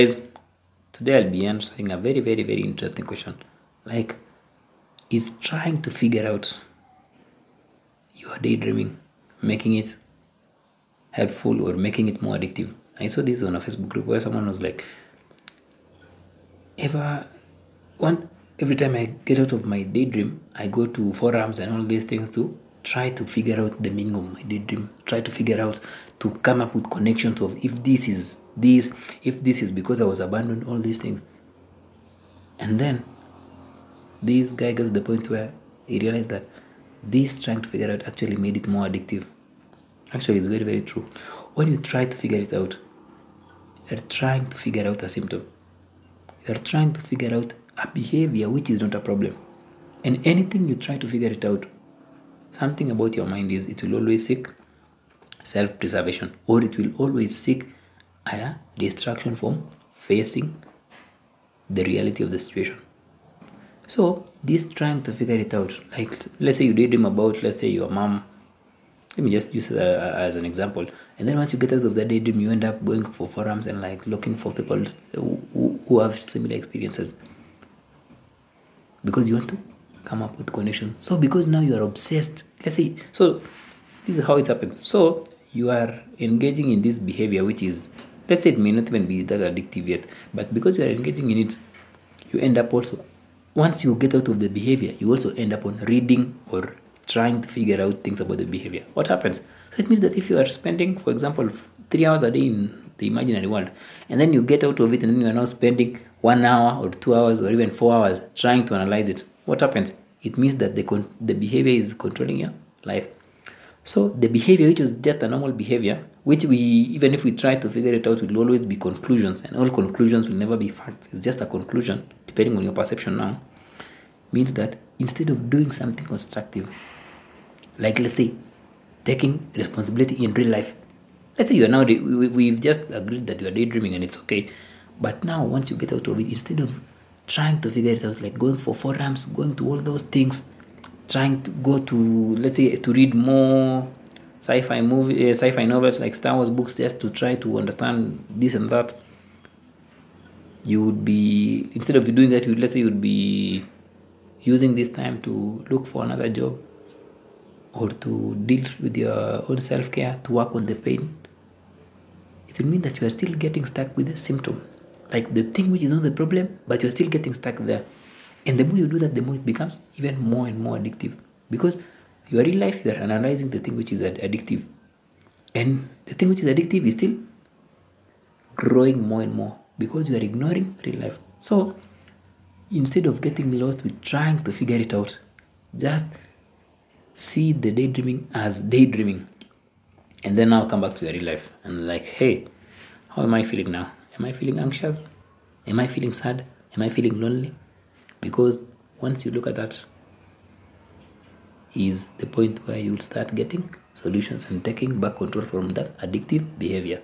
Guys, today I'll be answering a very, very, very interesting question. Like, is trying to figure out your daydreaming making it helpful or making it more addictive? I saw this on a Facebook group where someone was like, ever one every time I get out of my daydream, I go to forums and all these things to try to figure out the meaning of my daydream. Try to figure out to come up with connections of if this is this, if this is because I was abandoned, all these things. And then this guy got to the point where he realized that this trying to figure out actually made it more addictive. Actually, it's very, very true. When you try to figure it out, you're trying to figure out a symptom. You're trying to figure out a behavior which is not a problem. And anything you try to figure it out, something about your mind is it will always seek self preservation or it will always seek a distraction from facing the reality of the situation. So, this trying to figure it out, like let's say you daydream about, let's say your mom, let me just use uh, as an example. And then once you get out of that daydream, you end up going for forums and like looking for people who, who- who have similar experiences because you want to come up with connections. So because now you are obsessed, let's say, so this is how it happens. So you are engaging in this behavior, which is, let's say, it may not even be that addictive yet, but because you are engaging in it, you end up also, once you get out of the behavior, you also end up on reading or trying to figure out things about the behavior. What happens? So it means that if you are spending, for example, three hours a day in the imaginary world, and then you get out of it, and then you are now spending one hour or two hours or even four hours trying to analyze it. What happens? It means that the con- the behavior is controlling your life. So the behavior, which was just a normal behavior, which we even if we try to figure it out, will always be conclusions, and all conclusions will never be facts. It's just a conclusion, depending on your perception now. Means that instead of doing something constructive, like let's say taking responsibility in real life let's say you are now we- we've just agreed that you are daydreaming and it's okay but now once you get out of it instead of trying to figure it out like going for forums going to all those things trying to go to let's say to read more sci-fi movie uh, sci-fi novels like star wars books just to try to understand this and that you would be instead of doing that you let's say you would be using this time to look for another job or to deal with your own self care, to work on the pain, it will mean that you are still getting stuck with the symptom. Like the thing which is not the problem, but you're still getting stuck there. And the more you do that, the more it becomes even more and more addictive. Because your real life, you are analyzing the thing which is addictive. And the thing which is addictive is still growing more and more because you are ignoring real life. So instead of getting lost with trying to figure it out, just see the daydreaming as daydreaming and then now come back to your real life and like hey how am i feeling now am i feeling anxious am i feeling sad am i feeling lonely because once you look at that is the point where you'll start getting solutions and taking back control from that addictive behavior